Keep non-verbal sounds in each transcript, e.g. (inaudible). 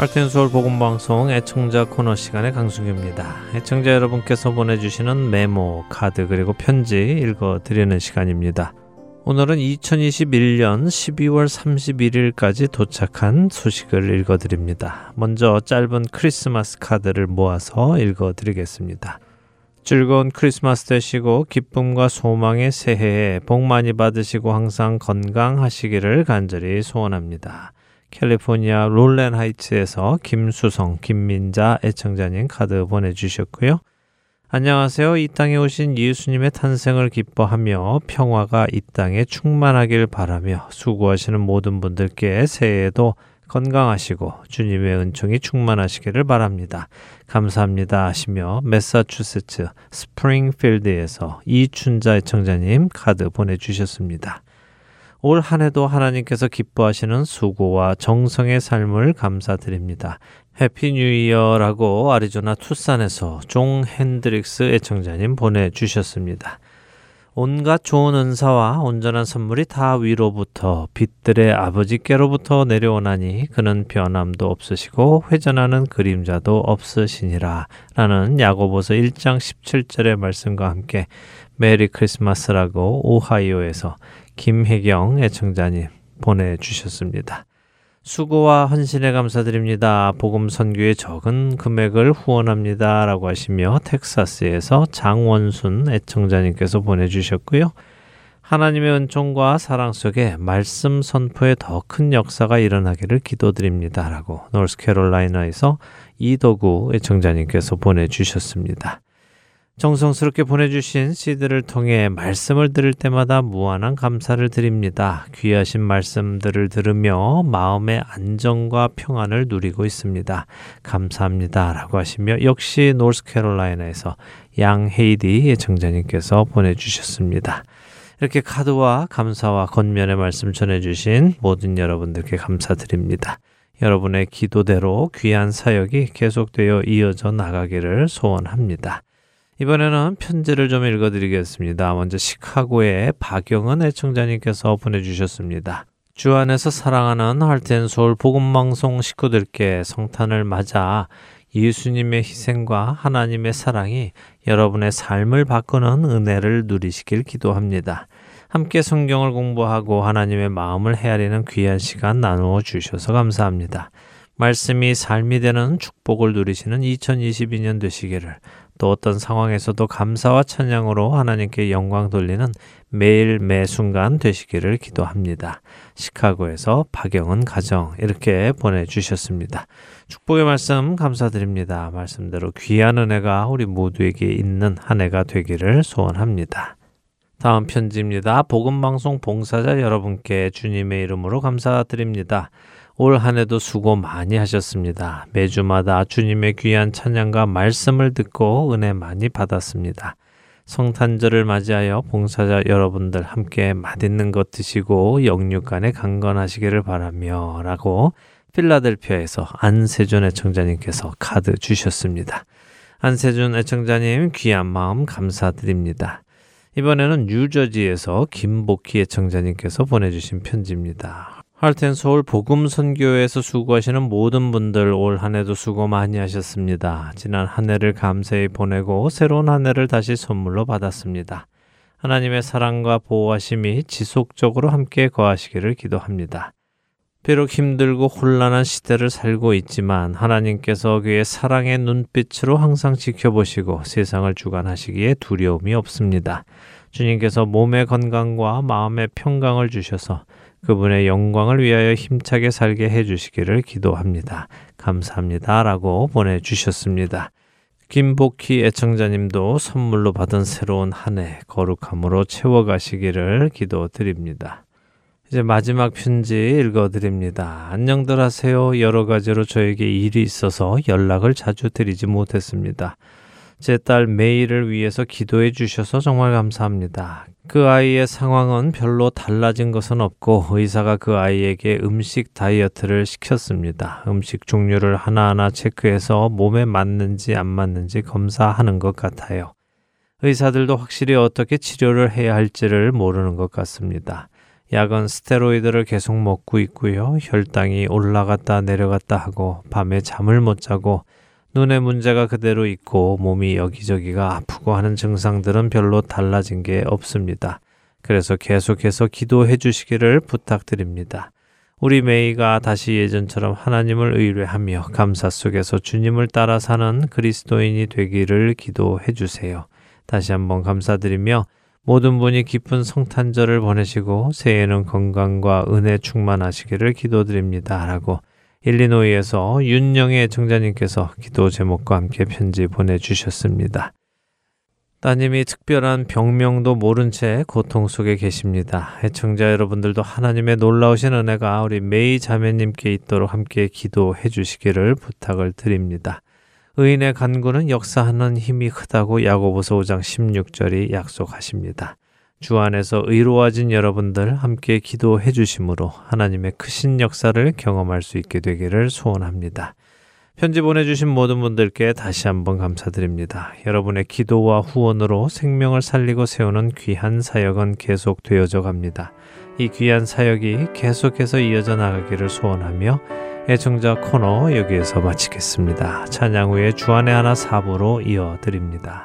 할텐서울 복음방송 애청자 코너 시간의 강승규입니다. 애청자 여러분께서 보내주시는 메모, 카드 그리고 편지 읽어드리는 시간입니다. 오늘은 2021년 12월 31일까지 도착한 소식을 읽어드립니다. 먼저 짧은 크리스마스 카드를 모아서 읽어드리겠습니다. 즐거운 크리스마스 되시고 기쁨과 소망의 새해에 복 많이 받으시고 항상 건강하시기를 간절히 소원합니다. 캘리포니아 롤렌 하이츠에서 김수성, 김민자 애청자님 카드 보내주셨고요. 안녕하세요. 이 땅에 오신 예수님의 탄생을 기뻐하며 평화가 이 땅에 충만하길 바라며 수고하시는 모든 분들께 새해에도 건강하시고 주님의 은총이 충만하시기를 바랍니다. 감사합니다 하시며 메사추세츠 스프링필드에서 이춘자 애청자님 카드 보내주셨습니다. 올 한 해도 하나님께서 기뻐하시는 수고와 정성의 삶을 감사드립니다. Happy New Year라고 아리조나 투싼에서 종 핸드릭스 애청자님 보내주셨습니다. 온갖 좋은 은사와 온전한 선물이 다 위로부터 빛들의 아버지께로부터 내려오나니 그는 변함도 없으시고 회전하는 그림자도 없으시니라 라는 야고보서 1장 17절의 말씀과 함께 메리 크리스마스라고 오하이오에서 김혜경 애청자님 보내주셨습니다. 수고와 헌신에 감사드립니다. 복음 선교에 적은 금액을 후원합니다. 라고 하시며 텍사스에서 장원순 애청자님께서 보내주셨고요. 하나님의 은총과 사랑 속에 말씀 선포에 더큰 역사가 일어나기를 기도드립니다. 라고 노스캐롤라이나에서 이도구 애청자님께서 보내주셨습니다. 정성스럽게 보내주신 시들을 통해 말씀을 들을 때마다 무한한 감사를 드립니다. 귀하신 말씀들을 들으며 마음의 안정과 평안을 누리고 있습니다. 감사합니다. 라고 하시며 역시 노스캐롤라이나에서 양헤이디 정자님께서 보내주셨습니다. 이렇게 카드와 감사와 건면의 말씀 전해주신 모든 여러분들께 감사드립니다. 여러분의 기도대로 귀한 사역이 계속되어 이어져 나가기를 소원합니다. 이번에는 편지를 좀 읽어드리겠습니다. 먼저 시카고의 박영은 애청자님께서 보내주셨습니다. 주 안에서 사랑하는 할텐솔 복음방송 식구들께 성탄을 맞아 예수님의 희생과 하나님의 사랑이 여러분의 삶을 바꾸는 은혜를 누리시길 기도합니다. 함께 성경을 공부하고 하나님의 마음을 헤아리는 귀한 시간 나누어 주셔서 감사합니다. 말씀이 삶이 되는 축복을 누리시는 2022년 되시기를 또 어떤 상황에서도 감사와 찬양으로 하나님께 영광 돌리는 매일 매 순간 되시기를 기도합니다. 시카고에서 박영은 가정 이렇게 보내주셨습니다. 축복의 말씀 감사드립니다. 말씀대로 귀한 은혜가 우리 모두에게 있는 한 해가 되기를 소원합니다. 다음 편지입니다. 복음방송 봉사자 여러분께 주님의 이름으로 감사드립니다. 올 한 해도 수고 많이 하셨습니다. 매주마다 주님의 귀한 찬양과 말씀을 듣고 은혜 많이 받았습니다. 성탄절을 맞이하여 봉사자 여러분들 함께 맛있는 것 드시고 영육간에 강건하시기를 바라며 라고 필라델피아에서 안세준 애청자님께서 카드 주셨습니다. 안세준 애청자님 귀한 마음 감사드립니다. 이번에는 뉴저지에서 김복희 애청자님께서 보내주신 편지입니다. 할텐 서울 복음 선교에서 수고하시는 모든 분들 올 한 해도 수고 많이 하셨습니다. 지난 한 해를 감사히 보내고 새로운 한 해를 다시 선물로 받았습니다. 하나님의 사랑과 보호하심이 지속적으로 함께 거하시기를 기도합니다. 비록 힘들고 혼란한 시대를 살고 있지만 하나님께서 그의 사랑의 눈빛으로 항상 지켜보시고 세상을 주관하시기에 두려움이 없습니다. 주님께서 몸의 건강과 마음의 평강을 주셔서 그분의 영광을 위하여 힘차게 살게 해주시기를 기도합니다. 감사합니다. 라고 보내주셨습니다. 김복희 애청자님도 선물로 받은 새로운 한 해 거룩함으로 채워가시기를 기도드립니다. 이제 마지막 편지 읽어드립니다. 안녕들 하세요. 여러 가지로 저에게 일이 있어서 연락을 자주 드리지 못했습니다. 제 딸 메이를 위해서 기도해 주셔서 정말 감사합니다. 그 아이의 상황은 별로 달라진 것은 없고 의사가 그 아이에게 음식 다이어트를 시켰습니다. 음식 종류를 하나하나 체크해서 몸에 맞는지 안 맞는지 검사하는 것 같아요. 의사들도 확실히 어떻게 치료를 해야 할지를 모르는 것 같습니다. 약은 스테로이드를 계속 먹고 있고요. 혈당이 올라갔다 내려갔다 하고 밤에 잠을 못 자고 눈에 문제가 그대로 있고 몸이 여기저기가 아프고 하는 증상들은 별로 달라진 게 없습니다. 그래서 계속해서 기도해 주시기를 부탁드립니다. 우리 메이가 다시 예전처럼 하나님을 의뢰하며 감사 속에서 주님을 따라 사는 그리스도인이 되기를 기도해 주세요. 다시 한번 감사드리며 모든 분이 기쁜 성탄절을 보내시고 새해에는 건강과 은혜 충만하시기를 기도드립니다. 라고 일리노이에서 윤영의 청자님께서 기도 제목과 함께 편지 보내주셨습니다. 따님이 특별한 병명도 모른 채 고통 속에 계십니다. 애청자 여러분들도 하나님의 놀라우신 은혜가 우리 메이 자매님께 있도록 함께 기도해 주시기를 부탁을 드립니다. 의인의 간구는 역사하는 힘이 크다고 야고보서 5장 16절이 약속하십니다. 주 안에서 의로워진 여러분들 함께 기도해 주심으로 하나님의 크신 역사를 경험할 수 있게 되기를 소원합니다. 편지 보내주신 모든 분들께 다시 한번 감사드립니다. 여러분의 기도와 후원으로 생명을 살리고 세우는 귀한 사역은 계속 되어져 갑니다. 이 귀한 사역이 계속해서 이어져 나가기를 소원하며 애청자 코너 여기에서 마치겠습니다. 찬양 후에 주안의 하나 사부로 이어드립니다.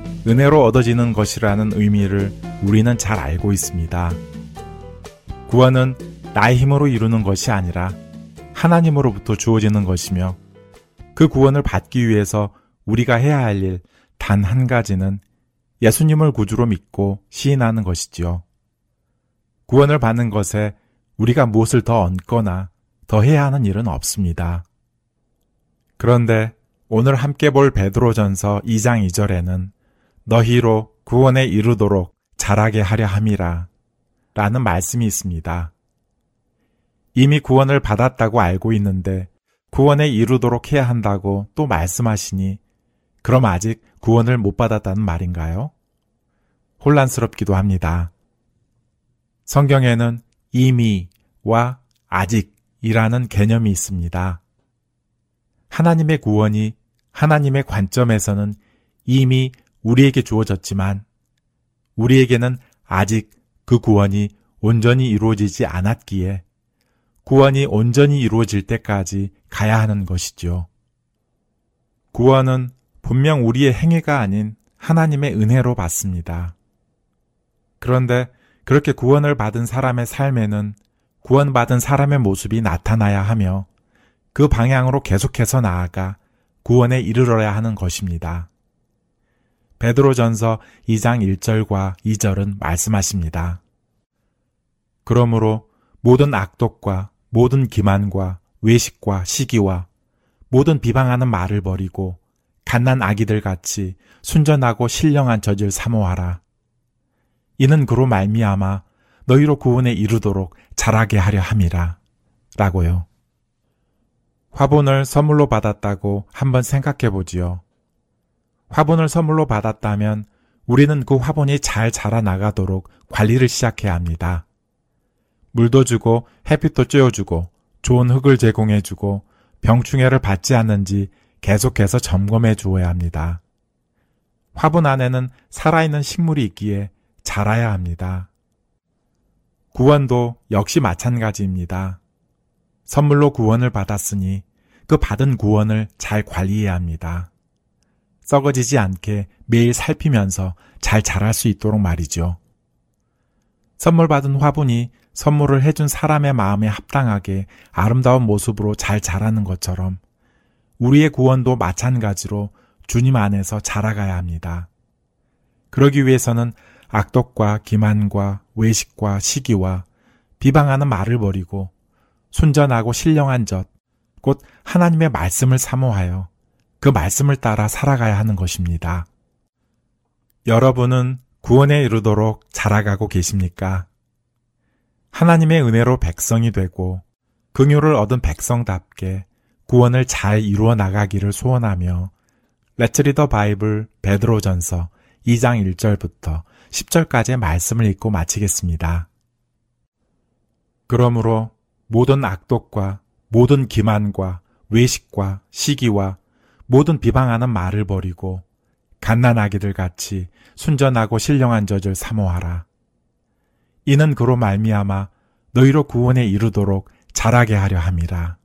은혜로 얻어지는 것이라는 의미를 우리는 잘 알고 있습니다. 구원은 나의 힘으로 이루는 것이 아니라 하나님으로부터 주어지는 것이며 그 구원을 받기 위해서 우리가 해야 할 일 단 한 가지는 예수님을 구주로 믿고 시인하는 것이지요. 구원을 받는 것에 우리가 무엇을 더 얹거나 더 해야 하는 일은 없습니다. 그런데 오늘 함께 볼 베드로전서 2장 2절에는 너희로 구원에 이르도록 자라게 하려 함이라 라는 말씀이 있습니다. 이미 구원을 받았다고 알고 있는데 구원에 이르도록 해야 한다고 또 말씀하시니 그럼 아직 구원을 못 받았다는 말인가요? 혼란스럽기도 합니다. 성경에는 이미와 아직이라는 개념이 있습니다. 하나님의 구원이 하나님의 관점에서는 이미 우리에게 주어졌지만 우리에게는 아직 그 구원이 온전히 이루어지지 않았기에 구원이 온전히 이루어질 때까지 가야 하는 것이죠. 구원은 분명 우리의 행위가 아닌 하나님의 은혜로 받습니다. 그런데 그렇게 구원을 받은 사람의 삶에는 구원받은 사람의 모습이 나타나야 하며 그 방향으로 계속해서 나아가 구원에 이르러야 하는 것입니다. 베드로전서 2장 1절과 2절은 말씀하십니다. 그러므로 모든 악독과 모든 기만과 외식과 시기와 모든 비방하는 말을 버리고 갓난 아기들 같이 순전하고 신령한 젖을 사모하라. 이는 그로 말미암아 너희로 구원에 이르도록 자라게 하려 함이라. 라고요. 화분을 선물로 받았다고 한번 생각해 보지요. 화분을 선물로 받았다면 우리는 그 화분이 잘 자라나가도록 관리를 시작해야 합니다. 물도 주고 햇빛도 쬐어주고 좋은 흙을 제공해주고 병충해를 받지 않는지 계속해서 점검해 주어야 합니다. 화분 안에는 살아있는 식물이 있기에 자라야 합니다. 구원도 역시 마찬가지입니다. 선물로 구원을 받았으니 그 받은 구원을 잘 관리해야 합니다. 썩어지지 않게 매일 살피면서 잘 자랄 수 있도록 말이죠. 선물 받은 화분이 선물을 해준 사람의 마음에 합당하게 아름다운 모습으로 잘 자라는 것처럼 우리의 구원도 마찬가지로 주님 안에서 자라가야 합니다. 그러기 위해서는 악독과 기만과 외식과 시기와 비방하는 말을 버리고 순전하고 신령한 젖, 곧 하나님의 말씀을 사모하여 그 말씀을 따라 살아가야 하는 것입니다. 여러분은 구원에 이르도록 자라가고 계십니까? 하나님의 은혜로 백성이 되고 긍휼을 얻은 백성답게 구원을 잘 이루어 나가기를 소원하며 레츠리더 바이블 베드로전서 2장 1절부터 10절까지의 말씀을 읽고 마치겠습니다. 그러므로 모든 악독과 모든 기만과 외식과 시기와 모든 비방하는 말을 버리고 갓난 아기들 같이 순전하고 신령한 젖을 사모하라. 이는 그로 말미암아 너희로 구원에 이르도록 자라게 하려 함이라.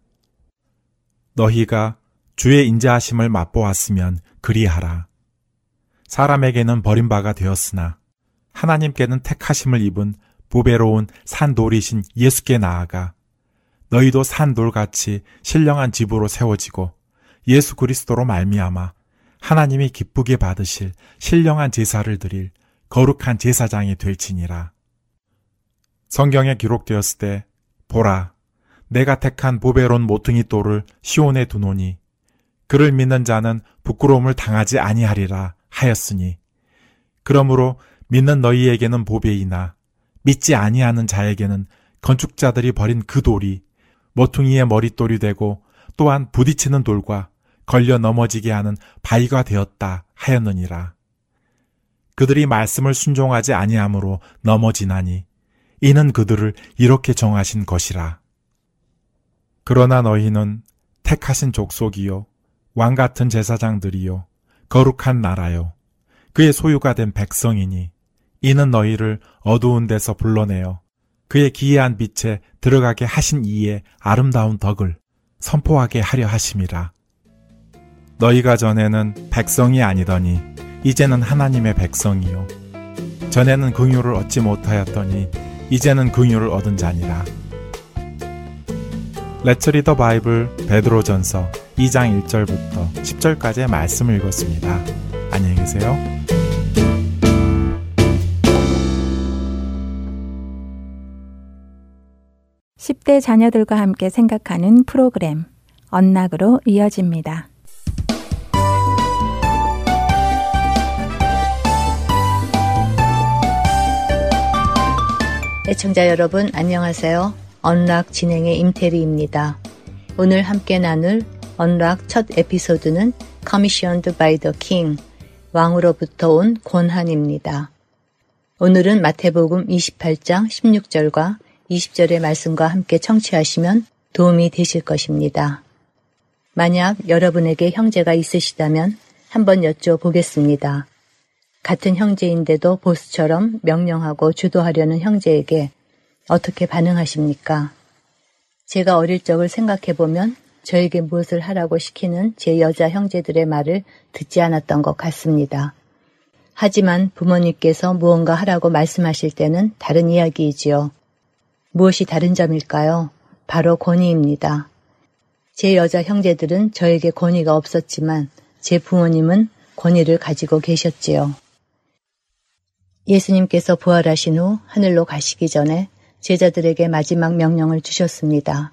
너희가 주의 인자하심을 맛보았으면 그리하라. 사람에게는 버림바가 되었으나 하나님께는 택하심을 입은 보배로운 산돌이신 예수께 나아가 너희도 산돌같이 신령한 집으로 세워지고 예수 그리스도로 말미암아 하나님이 기쁘게 받으실 신령한 제사를 드릴 거룩한 제사장이 될지니라. 성경에 기록되었을 때 보라 내가 택한 보배론 모퉁이 돌을 시온에 두노니 그를 믿는 자는 부끄러움을 당하지 아니하리라 하였으니 그러므로 믿는 너희에게는 보배이나 믿지 아니하는 자에게는 건축자들이 버린 그 돌이 모퉁이의 머릿돌이 되고 또한 부딪히는 돌과 걸려 넘어지게 하는 바위가 되었다 하였느니라. 그들이 말씀을 순종하지 아니하므로 넘어지나니 이는 그들을 이렇게 정하신 것이라. 그러나 너희는 택하신 족속이요 왕 같은 제사장들이요 거룩한 나라요 그의 소유가 된 백성이니 이는 너희를 어두운 데서 불러내어 그의 기이한 빛에 들어가게 하신 이의 아름다운 덕을 선포하게 하려 하심이라. 너희가 전에는 백성이 아니더니 이제는 하나님의 백성이요. 전에는 긍휼을 얻지 못하였더니 이제는 긍휼을 얻은 자니라. 레츠 리더 바이블 베드로전서 2장 1절부터 10절까지의 말씀을 읽었습니다. 안녕히 계세요. 10대 자녀들과 함께 생각하는 프로그램 언락으로 이어집니다. 애청자 여러분 안녕하세요. 언락 진행의 임태리입니다. 오늘 함께 나눌 언락 첫 에피소드는 Commissioned by the King 왕으로부터 온 권한입니다. 오늘은 마태복음 28장 16절과 20절의 말씀과 함께 청취하시면 도움이 되실 것입니다. 만약 여러분에게 형제가 있으시다면 한번 여쭤보겠습니다. 같은 형제인데도 보스처럼 명령하고 주도하려는 형제에게 어떻게 반응하십니까? 제가 어릴 적을 생각해 보면 저에게 무엇을 하라고 시키는 제 여자 형제들의 말을 듣지 않았던 것 같습니다. 하지만 부모님께서 무언가 하라고 말씀하실 때는 다른 이야기이지요. 무엇이 다른 점일까요? 바로 권위입니다. 제 여자 형제들은 저에게 권위가 없었지만 제 부모님은 권위를 가지고 계셨지요. 예수님께서 부활하신 후 하늘로 가시기 전에 제자들에게 마지막 명령을 주셨습니다.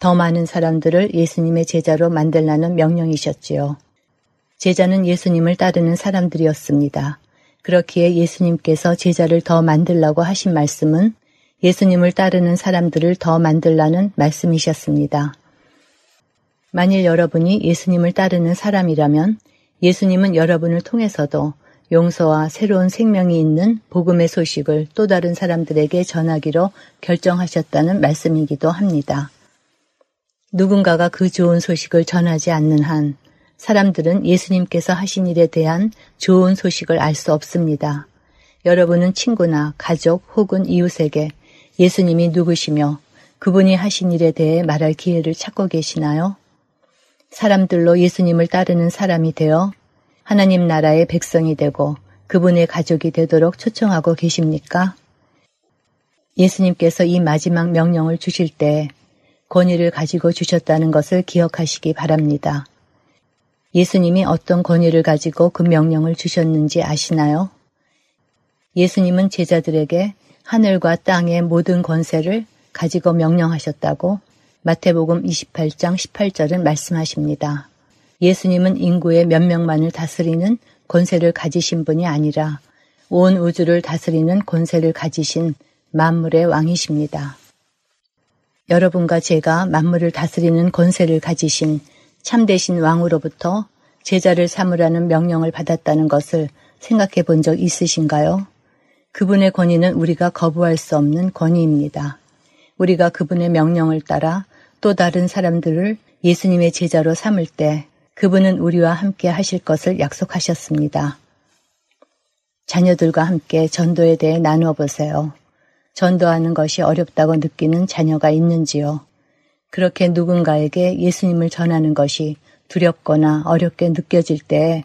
더 많은 사람들을 예수님의 제자로 만들라는 명령이셨지요. 제자는 예수님을 따르는 사람들이었습니다. 그렇기에 예수님께서 제자를 더 만들라고 하신 말씀은 예수님을 따르는 사람들을 더 만들라는 말씀이셨습니다. 만일 여러분이 예수님을 따르는 사람이라면 예수님은 여러분을 통해서도 용서와 새로운 생명이 있는 복음의 소식을 또 다른 사람들에게 전하기로 결정하셨다는 말씀이기도 합니다. 누군가가 그 좋은 소식을 전하지 않는 한 사람들은 예수님께서 하신 일에 대한 좋은 소식을 알 수 없습니다. 여러분은 친구나 가족 혹은 이웃에게 예수님이 누구시며 그분이 하신 일에 대해 말할 기회를 찾고 계시나요? 사람들로 예수님을 따르는 사람이 되어 하나님 나라의 백성이 되고 그분의 가족이 되도록 초청하고 계십니까? 예수님께서 이 마지막 명령을 주실 때 권위를 가지고 주셨다는 것을 기억하시기 바랍니다. 예수님이 어떤 권위를 가지고 그 명령을 주셨는지 아시나요? 예수님은 제자들에게 하늘과 땅의 모든 권세를 가지고 명령하셨다고 마태복음 28장 18절은 말씀하십니다. 예수님은 인구의 몇 명만을 다스리는 권세를 가지신 분이 아니라 온 우주를 다스리는 권세를 가지신 만물의 왕이십니다. 여러분과 제가 만물을 다스리는 권세를 가지신 참되신 왕으로부터 제자를 삼으라는 명령을 받았다는 것을 생각해 본 적 있으신가요? 그분의 권위는 우리가 거부할 수 없는 권위입니다. 우리가 그분의 명령을 따라 또 다른 사람들을 예수님의 제자로 삼을 때 그분은 우리와 함께 하실 것을 약속하셨습니다. 자녀들과 함께 전도에 대해 나누어 보세요. 전도하는 것이 어렵다고 느끼는 자녀가 있는지요? 그렇게 누군가에게 예수님을 전하는 것이 두렵거나 어렵게 느껴질 때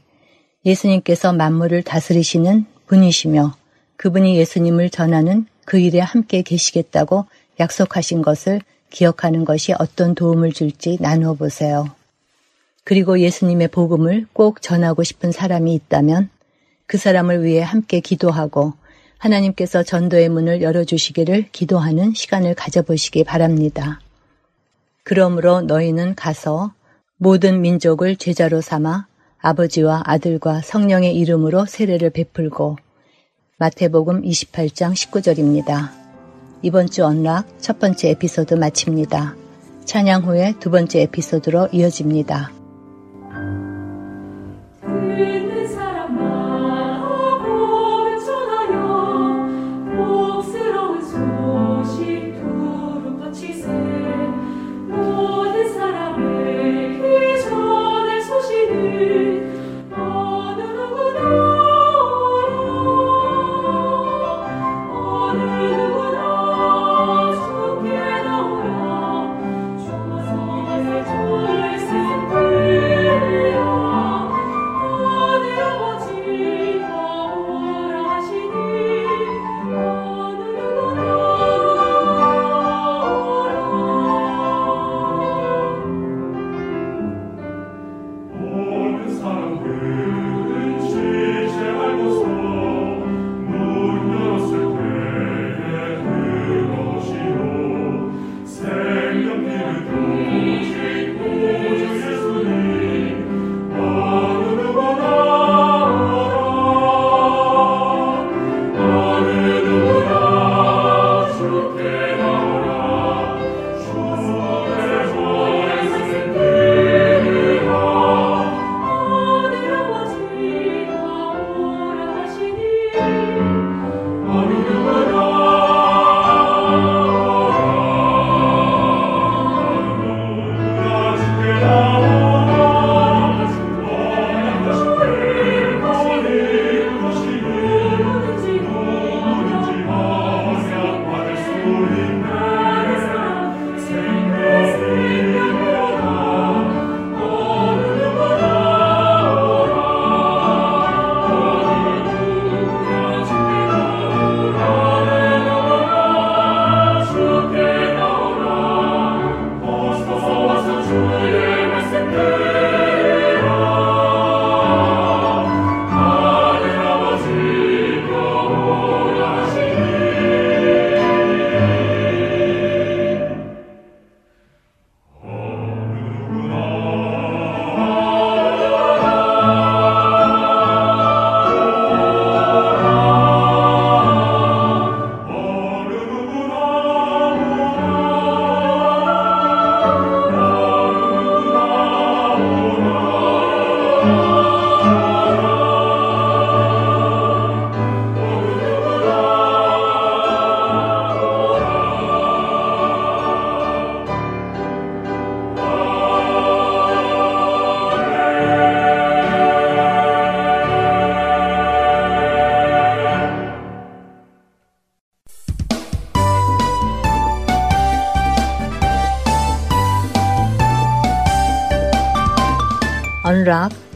예수님께서 만물을 다스리시는 분이시며 그분이 예수님을 전하는 그 일에 함께 계시겠다고 약속하신 것을 기억하는 것이 어떤 도움을 줄지 나누어 보세요. 그리고 예수님의 복음을 꼭 전하고 싶은 사람이 있다면 그 사람을 위해 함께 기도하고 하나님께서 전도의 문을 열어주시기를 기도하는 시간을 가져보시기 바랍니다. 그러므로 너희는 가서 모든 민족을 제자로 삼아 아버지와 아들과 성령의 이름으로 세례를 베풀고 마태복음 28장 19절입니다. 이번 주 언락 첫 번째 에피소드 마칩니다. 찬양 후에 두 번째 에피소드로 이어집니다.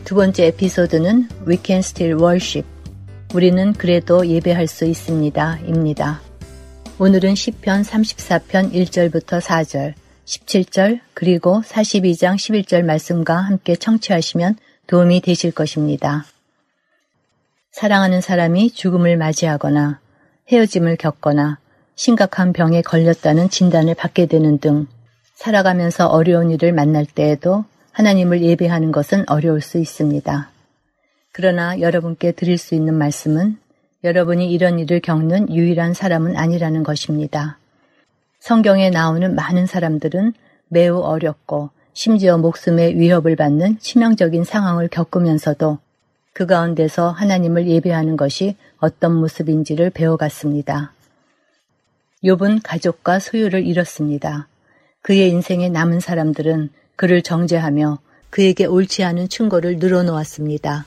두 번째 에피소드는 We Can Still Worship. 우리는 그래도 예배할 수 있습니다. 입니다. 오늘은 10편 34편 1절부터 4절, 17절, 그리고 42장 11절 말씀과 함께 청취하시면 도움이 되실 것입니다. 사랑하는 사람이 죽음을 맞이하거나 헤어짐을 겪거나 심각한 병에 걸렸다는 진단을 받게 되는 등 살아가면서 어려운 일을 만날 때에도 하나님을 예배하는 것은 어려울 수 있습니다. 그러나 여러분께 드릴 수 있는 말씀은 여러분이 이런 일을 겪는 유일한 사람은 아니라는 것입니다. 성경에 나오는 많은 사람들은 매우 어렵고 심지어 목숨의 위협을 받는 치명적인 상황을 겪으면서도 그 가운데서 하나님을 예배하는 것이 어떤 모습인지를 배워갔습니다. 욥은 가족과 소유를 잃었습니다. 그의 인생에 남은 사람들은 그를 정죄하며 그에게 옳지 않은 충고를 늘어놓았습니다.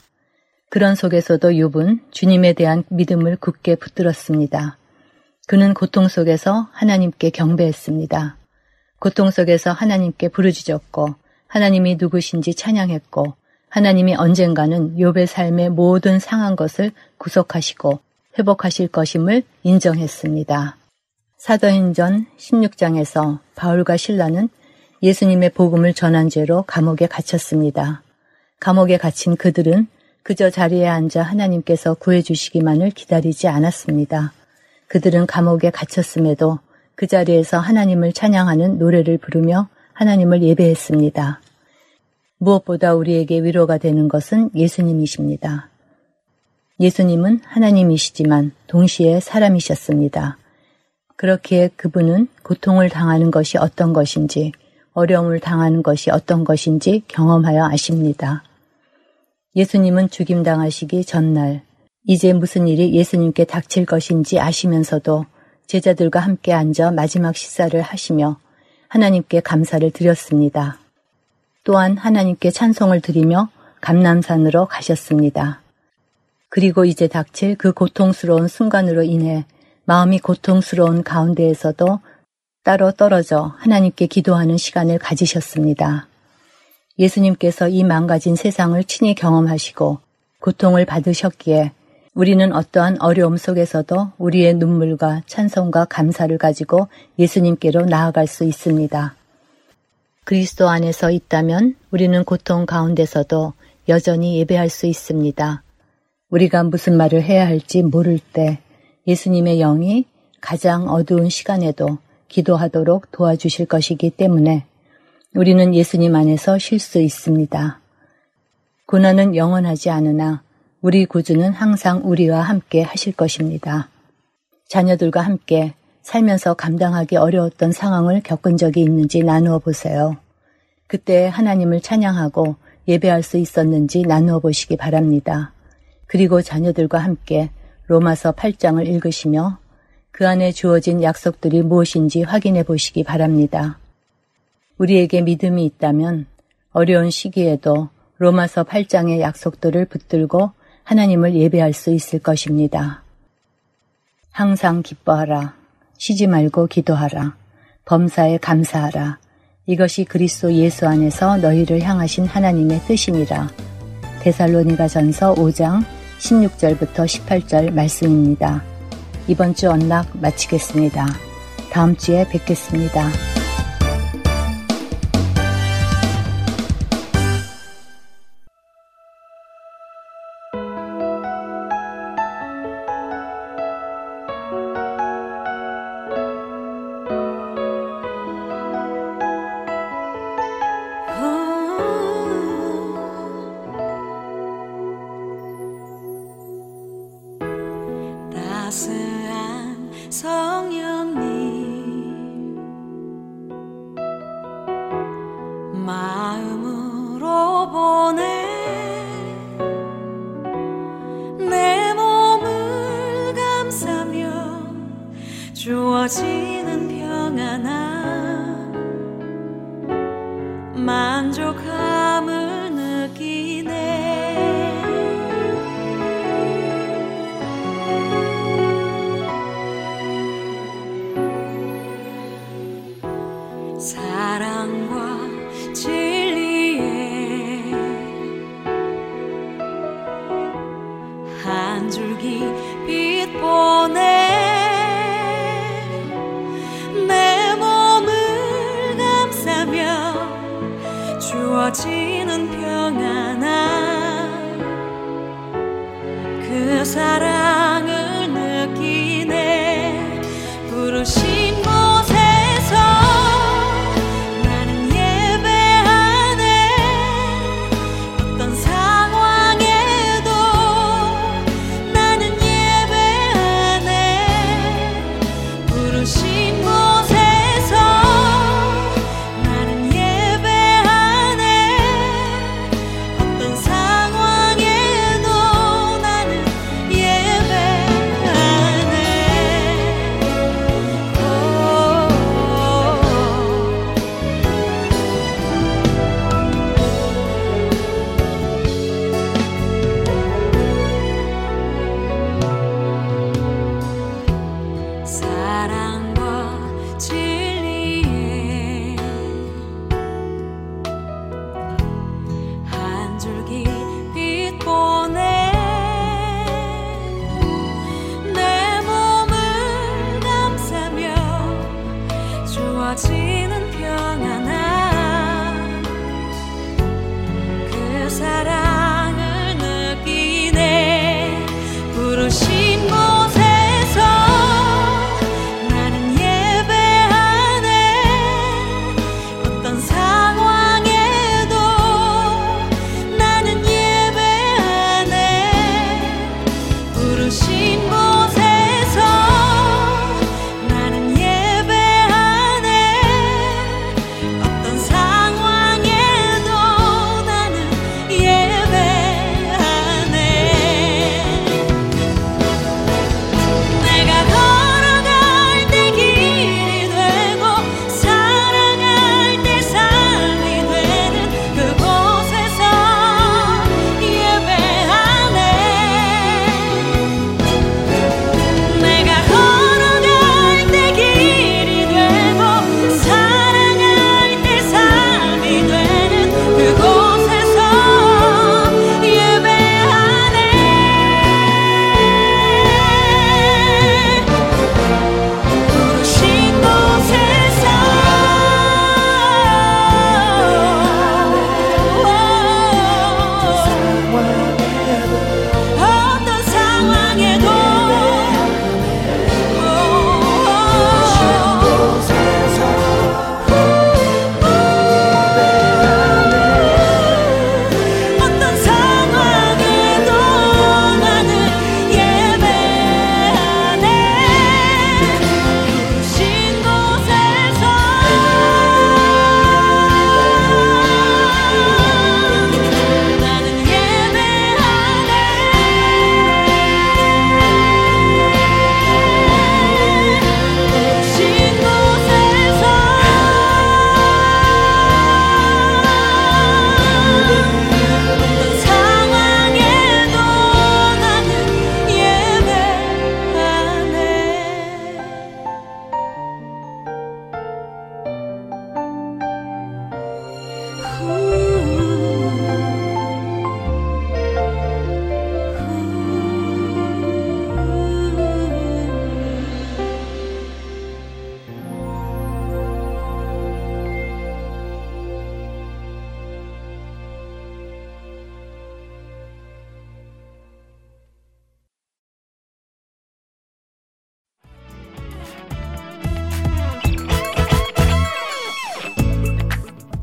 그런 속에서도 욥은 주님에 대한 믿음을 굳게 붙들었습니다. 그는 고통 속에서 하나님께 경배했습니다. 고통 속에서 하나님께 부르짖었고 하나님이 누구신지 찬양했고 하나님이 언젠가는 욥의 삶의 모든 상한 것을 구속하시고 회복하실 것임을 인정했습니다. 사도행전 16장에서 바울과 신라는 예수님의 복음을 전한 죄로 감옥에 갇혔습니다. 감옥에 갇힌 그들은 그저 자리에 앉아 하나님께서 구해주시기만을 기다리지 않았습니다. 그들은 감옥에 갇혔음에도 그 자리에서 하나님을 찬양하는 노래를 부르며 하나님을 예배했습니다. 무엇보다 우리에게 위로가 되는 것은 예수님이십니다. 예수님은 하나님이시지만 동시에 사람이셨습니다. 그렇기에 그분은 고통을 당하는 것이 어떤 것인지, 어려움을 당하는 것이 어떤 것인지 경험하여 아십니다. 예수님은 죽임당하시기 전날, 이제 무슨 일이 예수님께 닥칠 것인지 아시면서도 제자들과 함께 앉아 마지막 식사를 하시며 하나님께 감사를 드렸습니다. 또한 하나님께 찬송을 드리며 감남산으로 가셨습니다. 그리고 이제 닥칠 그 고통스러운 순간으로 인해 마음이 고통스러운 가운데에서도 따로 떨어져 하나님께 기도하는 시간을 가지셨습니다. 예수님께서 이 망가진 세상을 친히 경험하시고 고통을 받으셨기에 우리는 어떠한 어려움 속에서도 우리의 눈물과 찬송과 감사를 가지고 예수님께로 나아갈 수 있습니다. 그리스도 안에서 있다면 우리는 고통 가운데서도 여전히 예배할 수 있습니다. 우리가 무슨 말을 해야 할지 모를 때 예수님의 영이 가장 어두운 시간에도 기도하도록 도와주실 것이기 때문에 우리는 예수님 안에서 쉴 수 있습니다. 고난은 영원하지 않으나 우리 구주는 항상 우리와 함께 하실 것입니다. 자녀들과 함께 살면서 감당하기 어려웠던 상황을 겪은 적이 있는지 나누어 보세요. 그때 하나님을 찬양하고 예배할 수 있었는지 나누어 보시기 바랍니다. 그리고 자녀들과 함께 로마서 8장을 읽으시며 그 안에 주어진 약속들이 무엇인지 확인해 보시기 바랍니다. 우리에게 믿음이 있다면 어려운 시기에도 로마서 8장의 약속들을 붙들고 하나님을 예배할 수 있을 것입니다. 항상 기뻐하라. 쉬지 말고 기도하라. 범사에 감사하라. 이것이 그리스도 예수 안에서 너희를 향하신 하나님의 뜻이니라. 데살로니가 전서 5장 16절부터 18절 말씀입니다. 이번 주 언락 마치겠습니다. 다음 주에 뵙겠습니다.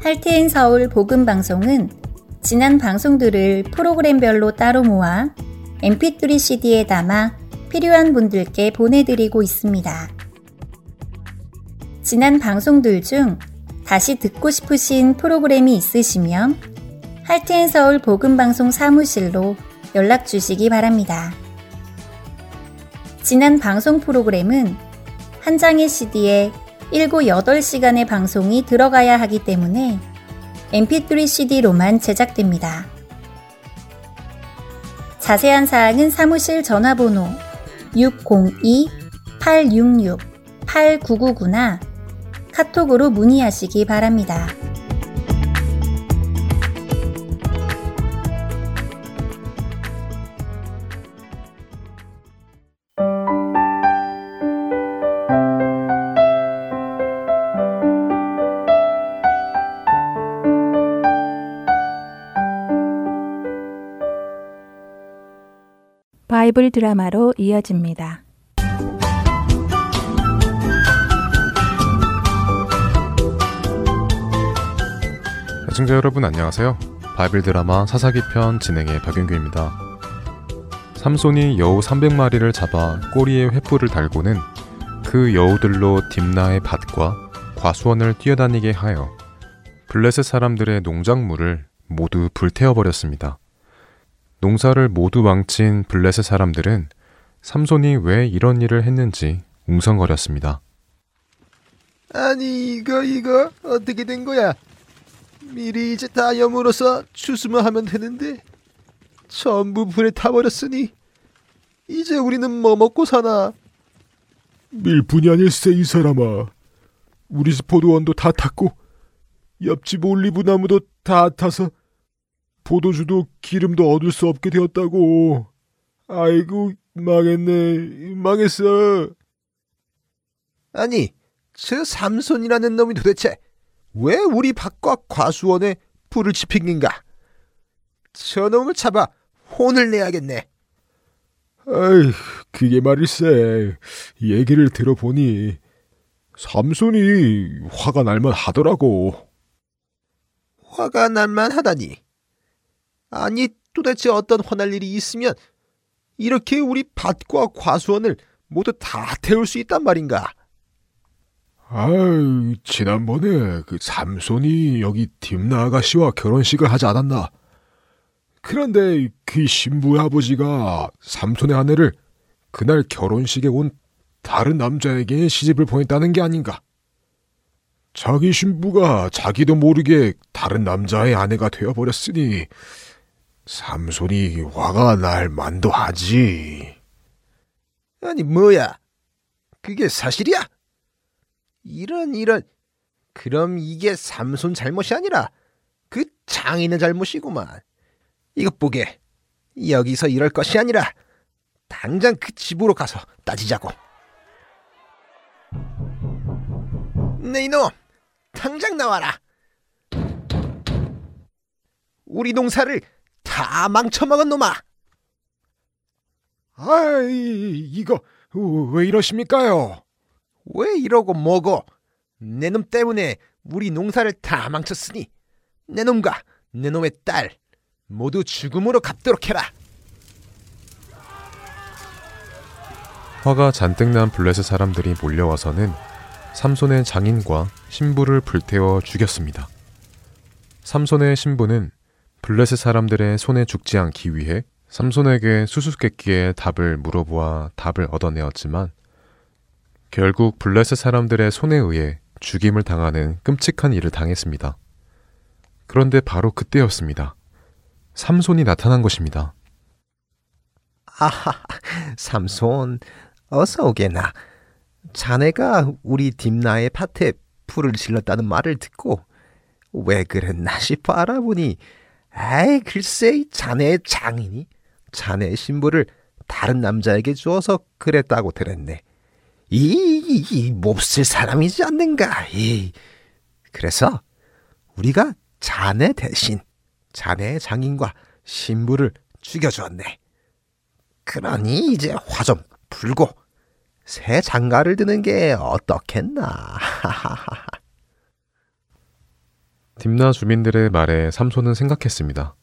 할테인 서울 복음 방송은 지난 방송들을 프로그램별로 따로 모아 mp3 cd에 담아 필요한 분들께 보내드리고 있습니다. 지난 방송들 중 다시 듣고 싶으신 프로그램이 있으시면 할테인 서울 복음 방송 사무실로 연락 주시기 바랍니다. 지난 방송 프로그램은 한 장의 CD에 7, 8시간의 방송이 들어가야 하기 때문에 mp3 CD로만 제작됩니다. 자세한 사항은 사무실 전화번호 602-866-8999나 카톡으로 문의하시기 바랍니다. 바이블 드라마로 이어집니다. 애청자 여러분 안녕하세요. 바이블 드라마 사사기 편 진행의 박윤규입니다. 삼손이 여우 300마리를 잡아 꼬리에 횃불을 달고는 그 여우들로 딥나의 밭과 과수원을 뛰어다니게 하여 블레셋 사람들의 농작물을 모두 불태워버렸습니다. 농사를 모두 망친 블레셋 사람들은 삼손이 왜 이런 일을 했는지 웅성거렸습니다. 아니 이거 이거 어떻게 된 거야? 미리 이제 다 염으로서 추수만 하면 되는데 전부 불에 타버렸으니 이제 우리는 뭐 먹고 사나? 밀분이 아닐세 이 사람아. 우리 집 포도원도 다 탔고 옆집 올리브 나무도 다 타서 포도주도 기름도 얻을 수 없게 되었다고. 아이고 망했네 망했어. 아니 저 삼손이라는 놈이 도대체 왜 우리 밭과 과수원에 불을 지핀 긴가? 저놈을 잡아 혼을 내야겠네. 아이, 그게 말일세. 얘기를 들어보니 삼손이 화가 날만 하더라고. 화가 날만 하다니. 아니 도대체 어떤 화날 일이 있으면 이렇게 우리 밭과 과수원을 모두 다 태울 수 있단 말인가? 아유, 지난번에 그 삼손이 여기 딥나 아가씨와 결혼식을 하지 않았나? 그런데 그 신부의 아버지가 삼손의 아내를 그날 결혼식에 온 다른 남자에게 시집을 보냈다는 게 아닌가? 자기 신부가 자기도 모르게 다른 남자의 아내가 되어버렸으니 삼손이 화가 날 만도 하지. 아니 뭐야? 그게 사실이야? 이런 이런 그럼 이게 삼손 잘못이 아니라 그 장인의 잘못이구만. 이것 보게 여기서 이럴 것이 아니라 당장 그 집으로 가서 따지자고. 네 이놈 당장 나와라. 우리 농사를 다 망쳐먹은 놈아. 아이, 이거 왜 이러십니까요? 왜 이러고 뭐고? 내 놈 때문에 우리 농사를 다 망쳤으니 내 놈과 내 놈의 딸 모두 죽음으로 갚도록 해라. 화가 잔뜩 난 블레셋 사람들이 몰려와서는 삼손의 장인과 신부를 불태워 죽였습니다. 삼손의 신부는 블레셋 사람들의 손에 죽지 않기 위해 삼손에게 수수께끼의 답을 물어보아 답을 얻어내었지만 결국 블레셋 사람들의 손에 의해 죽임을 당하는 끔찍한 일을 당했습니다. 그런데 바로 그때였습니다. 삼손이 나타난 것입니다. 아하, 삼손, 어서 오게나. 자네가 우리 딥나의 밭에 불을 질렀다는 말을 듣고 왜 그랬나 싶어 알아보니, 아이 글쎄 자네의 장인이 자네의 신부를 다른 남자에게 주어서 그랬다고 들었네. 이, 이, 이 몹쓸 사람이지 않는가. 이. 그래서 우리가 자네 대신 자네의 장인과 신부를 죽여주었네. 그러니 이제 화좀 풀고 새 장가를 드는 게 어떻겠나. (laughs) 딥나 주민들의 말에 삼손은 생각했습니다.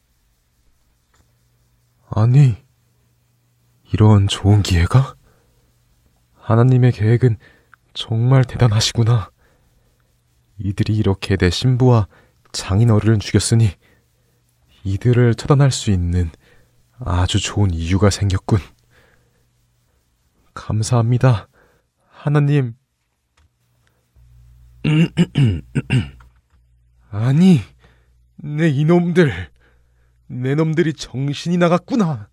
아니, 이런 좋은 기회가? 하나님의 계획은 정말 대단하시구나. 이들이 이렇게 내 신부와 장인어른을 죽였으니 이들을 처단할 수 있는 아주 좋은 이유가 생겼군. 감사합니다. 하나님. (clears throat) 아니, 내 이놈들. 내 놈들이 정신이 나갔구나.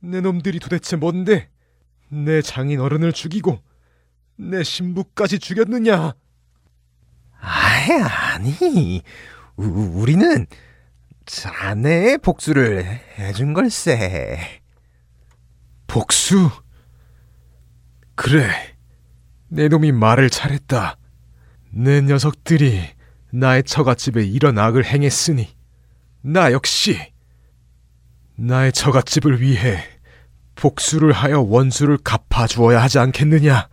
내 놈들이 도대체 뭔데 내 장인 어른을 죽이고 내 신부까지 죽였느냐? 아이, 아니. 우, 우리는 자네의 복수를 해준 걸세. 복수? 그래. 내 놈이 말을 잘했다. 내 녀석들이 나의 처갓집에 이런 악을 행했으니 나 역시 나의 처갓집을 위해 복수를 하여 원수를 갚아주어야 하지 않겠느냐?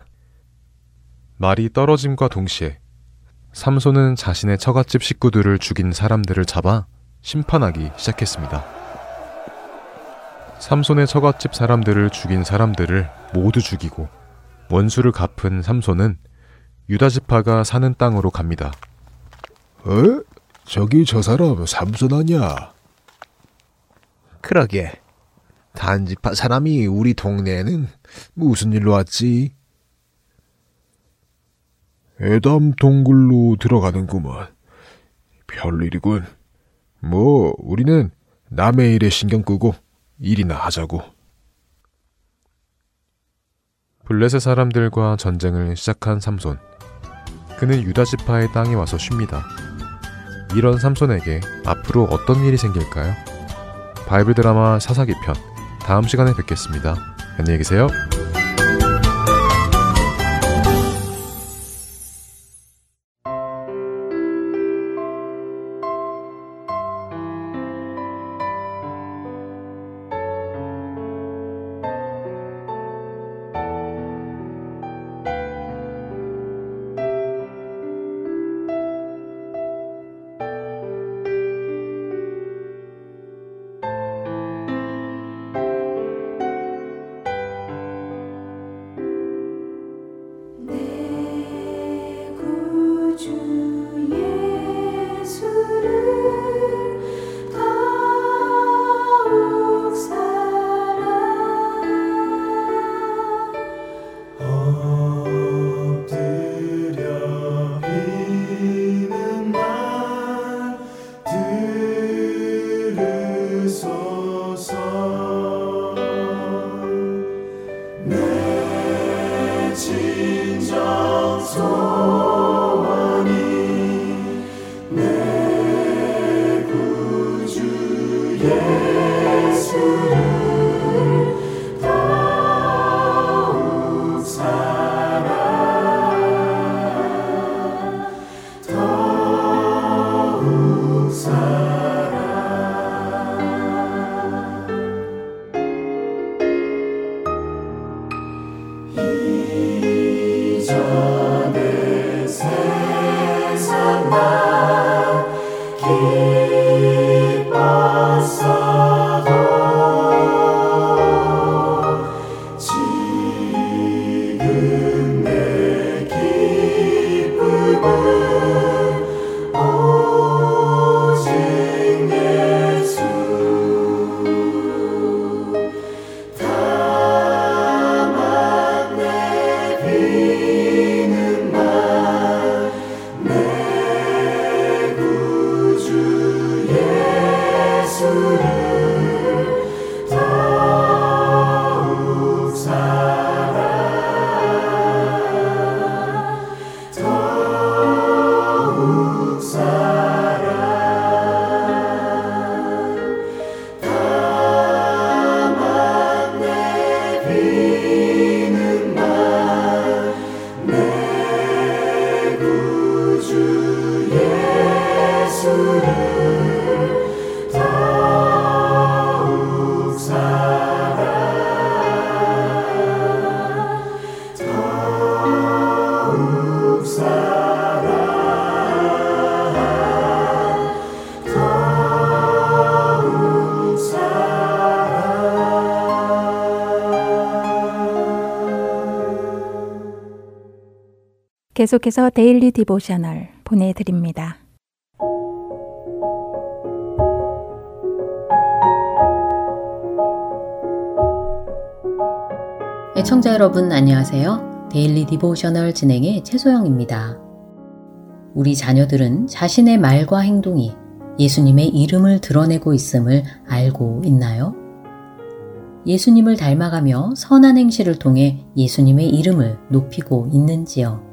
말이 떨어짐과 동시에 삼손은 자신의 처갓집 식구들을 죽인 사람들을 잡아 심판하기 시작했습니다. 삼손의 처갓집 사람들을 죽인 사람들을 모두 죽이고 원수를 갚은 삼손은 유다 지파가 사는 땅으로 갑니다. 어? 저기 저 사람 삼손 아니야? 그러게. 단지파 사람이 우리 동네에는 무슨 일로 왔지? 애담 동굴로 들어가는구먼. 별일이군. 뭐 우리는 남의 일에 신경 끄고 일이나 하자고. 블레셋 사람들과 전쟁을 시작한 삼손. 그는 유다 지파의 땅에 와서 쉽니다. 이런 삼손에게 앞으로 어떤 일이 생길까요? 바이블 드라마 사사기 편 다음 시간에 뵙겠습니다. 안녕히 계세요. 계속해서 Daily Devotional 보내드립니다. 애청자 여러분 안녕하세요. Daily Devotional 진행의 최소영입니다. 우리 자녀들은 자신의 말과 행동이 예수님의 이름을 드러내고 있음을 알고 있나요? 예수님을 닮아가며 선한 행실을 통해 예수님의 이름을 높이고 있는지요?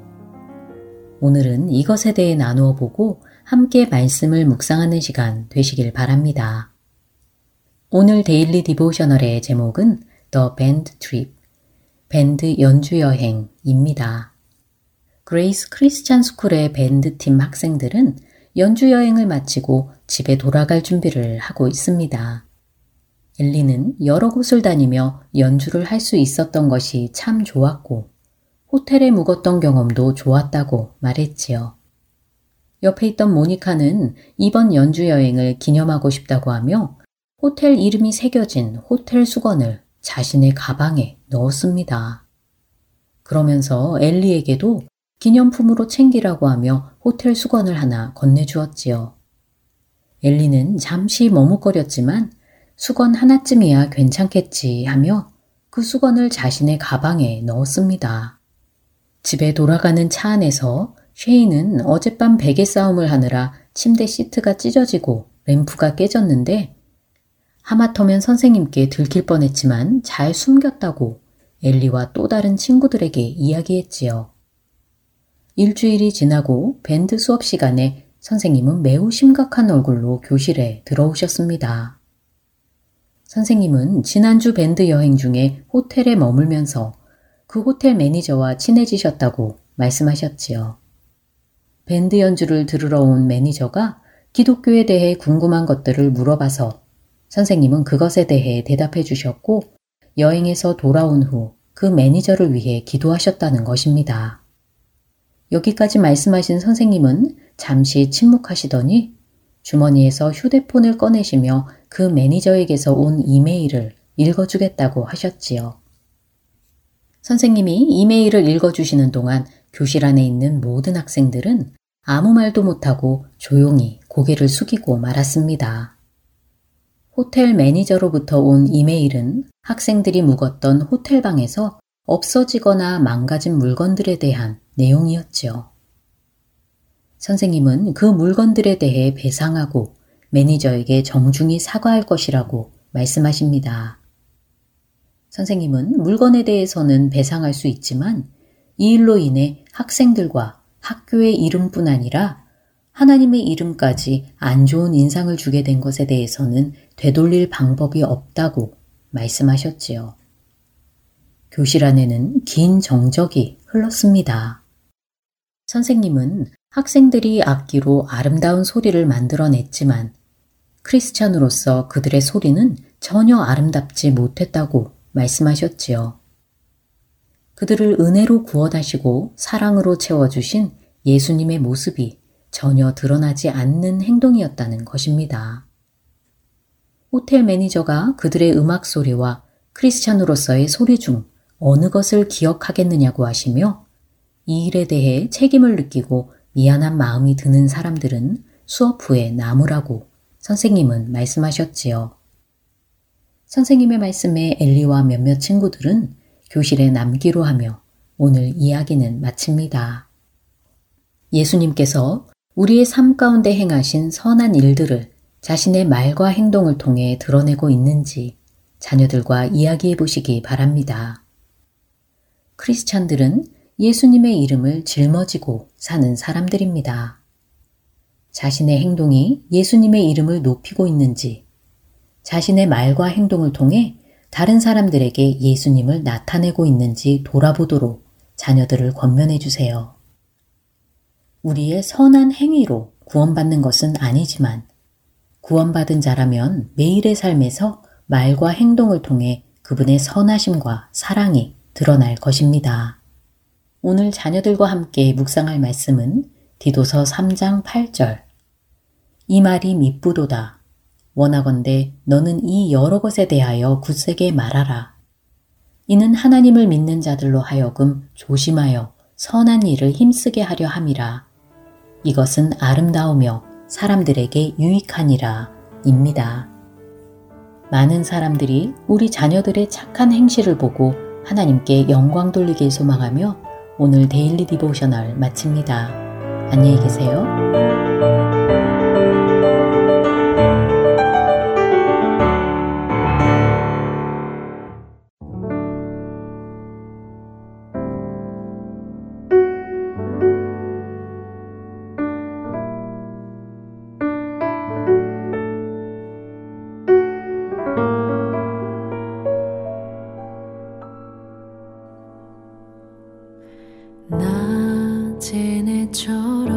오늘은 이것에 대해 나누어 보고 함께 말씀을 묵상하는 시간 되시길 바랍니다. 오늘 Daily Devotional의 제목은 The Band Trip, 밴드 연주 여행입니다. Grace Christian School의 밴드팀 학생들은 연주 여행을 마치고 집에 돌아갈 준비를 하고 있습니다. 엘리는 여러 곳을 다니며 연주를 할 수 있었던 것이 참 좋았고 호텔에 묵었던 경험도 좋았다고 말했지요. 옆에 있던 모니카는 이번 연주 여행을 기념하고 싶다고 하며 호텔 이름이 새겨진 호텔 수건을 자신의 가방에 넣었습니다. 그러면서 엘리에게도 기념품으로 챙기라고 하며 호텔 수건을 하나 건네주었지요. 엘리는 잠시 머뭇거렸지만 수건 하나쯤이야 괜찮겠지 하며 그 수건을 자신의 가방에 넣었습니다. 집에 돌아가는 차 안에서 쉐이는 어젯밤 베개 싸움을 하느라 침대 시트가 찢어지고 램프가 깨졌는데 하마터면 선생님께 들킬 뻔했지만 잘 숨겼다고 엘리와 또 다른 친구들에게 이야기했지요. 일주일이 지나고 밴드 수업 시간에 선생님은 매우 심각한 얼굴로 교실에 들어오셨습니다. 선생님은 지난주 밴드 여행 중에 호텔에 머물면서 그 호텔 매니저와 친해지셨다고 말씀하셨지요. 밴드 연주를 들으러 온 매니저가 기독교에 대해 궁금한 것들을 물어봐서 선생님은 그것에 대해 대답해 주셨고 여행에서 돌아온 후 그 매니저를 위해 기도하셨다는 것입니다. 여기까지 말씀하신 선생님은 잠시 침묵하시더니 주머니에서 휴대폰을 꺼내시며 그 매니저에게서 온 이메일을 읽어주겠다고 하셨지요. 선생님이 이메일을 읽어주시는 동안 교실 안에 있는 모든 학생들은 아무 말도 못하고 조용히 고개를 숙이고 말았습니다. 호텔 매니저로부터 온 이메일은 학생들이 묵었던 호텔방에서 없어지거나 망가진 물건들에 대한 내용이었지요. 선생님은 그 물건들에 대해 배상하고 매니저에게 정중히 사과할 것이라고 말씀하십니다. 선생님은 물건에 대해서는 배상할 수 있지만 이 일로 인해 학생들과 학교의 이름뿐 아니라 하나님의 이름까지 안 좋은 인상을 주게 된 것에 대해서는 되돌릴 방법이 없다고 말씀하셨지요. 교실 안에는 긴 정적이 흘렀습니다. 선생님은 학생들이 악기로 아름다운 소리를 만들어냈지만 크리스찬으로서 그들의 소리는 전혀 아름답지 못했다고 말씀하셨지요. 그들을 은혜로 구원하시고 사랑으로 채워주신 예수님의 모습이 전혀 드러나지 않는 행동이었다는 것입니다. 호텔 매니저가 그들의 음악 소리와 크리스찬으로서의 소리 중 어느 것을 기억하겠느냐고 하시며 이 일에 대해 책임을 느끼고 미안한 마음이 드는 사람들은 수업 후에 나무라고 선생님은 말씀하셨지요. 선생님의 말씀에 엘리와 몇몇 친구들은 교실에 남기로 하며 오늘 이야기는 마칩니다. 예수님께서 우리의 삶 가운데 행하신 선한 일들을 자신의 말과 행동을 통해 드러내고 있는지 자녀들과 이야기해 보시기 바랍니다. 크리스찬들은 예수님의 이름을 짊어지고 사는 사람들입니다. 자신의 행동이 예수님의 이름을 높이고 있는지, 자신의 말과 행동을 통해 다른 사람들에게 예수님을 나타내고 있는지 돌아보도록 자녀들을 권면해 주세요. 우리의 선한 행위로 구원받는 것은 아니지만 구원받은 자라면 매일의 삶에서 말과 행동을 통해 그분의 선하심과 사랑이 드러날 것입니다. 오늘 자녀들과 함께 묵상할 말씀은 디도서 3장 8절. 이 말이 미쁘도다. 원하건대 너는 이 여러 것에 대하여 굳세게 말하라. 이는 하나님을 믿는 자들로 하여금 조심하여 선한 일을 힘쓰게 하려 함이라. 이것은 아름다우며 사람들에게 유익하니라. 입니다. 많은 사람들이 우리 자녀들의 착한 행실을 보고 하나님께 영광 돌리길 소망하며 오늘 Daily Devotional 마칩니다. 안녕히 계세요. 달처럼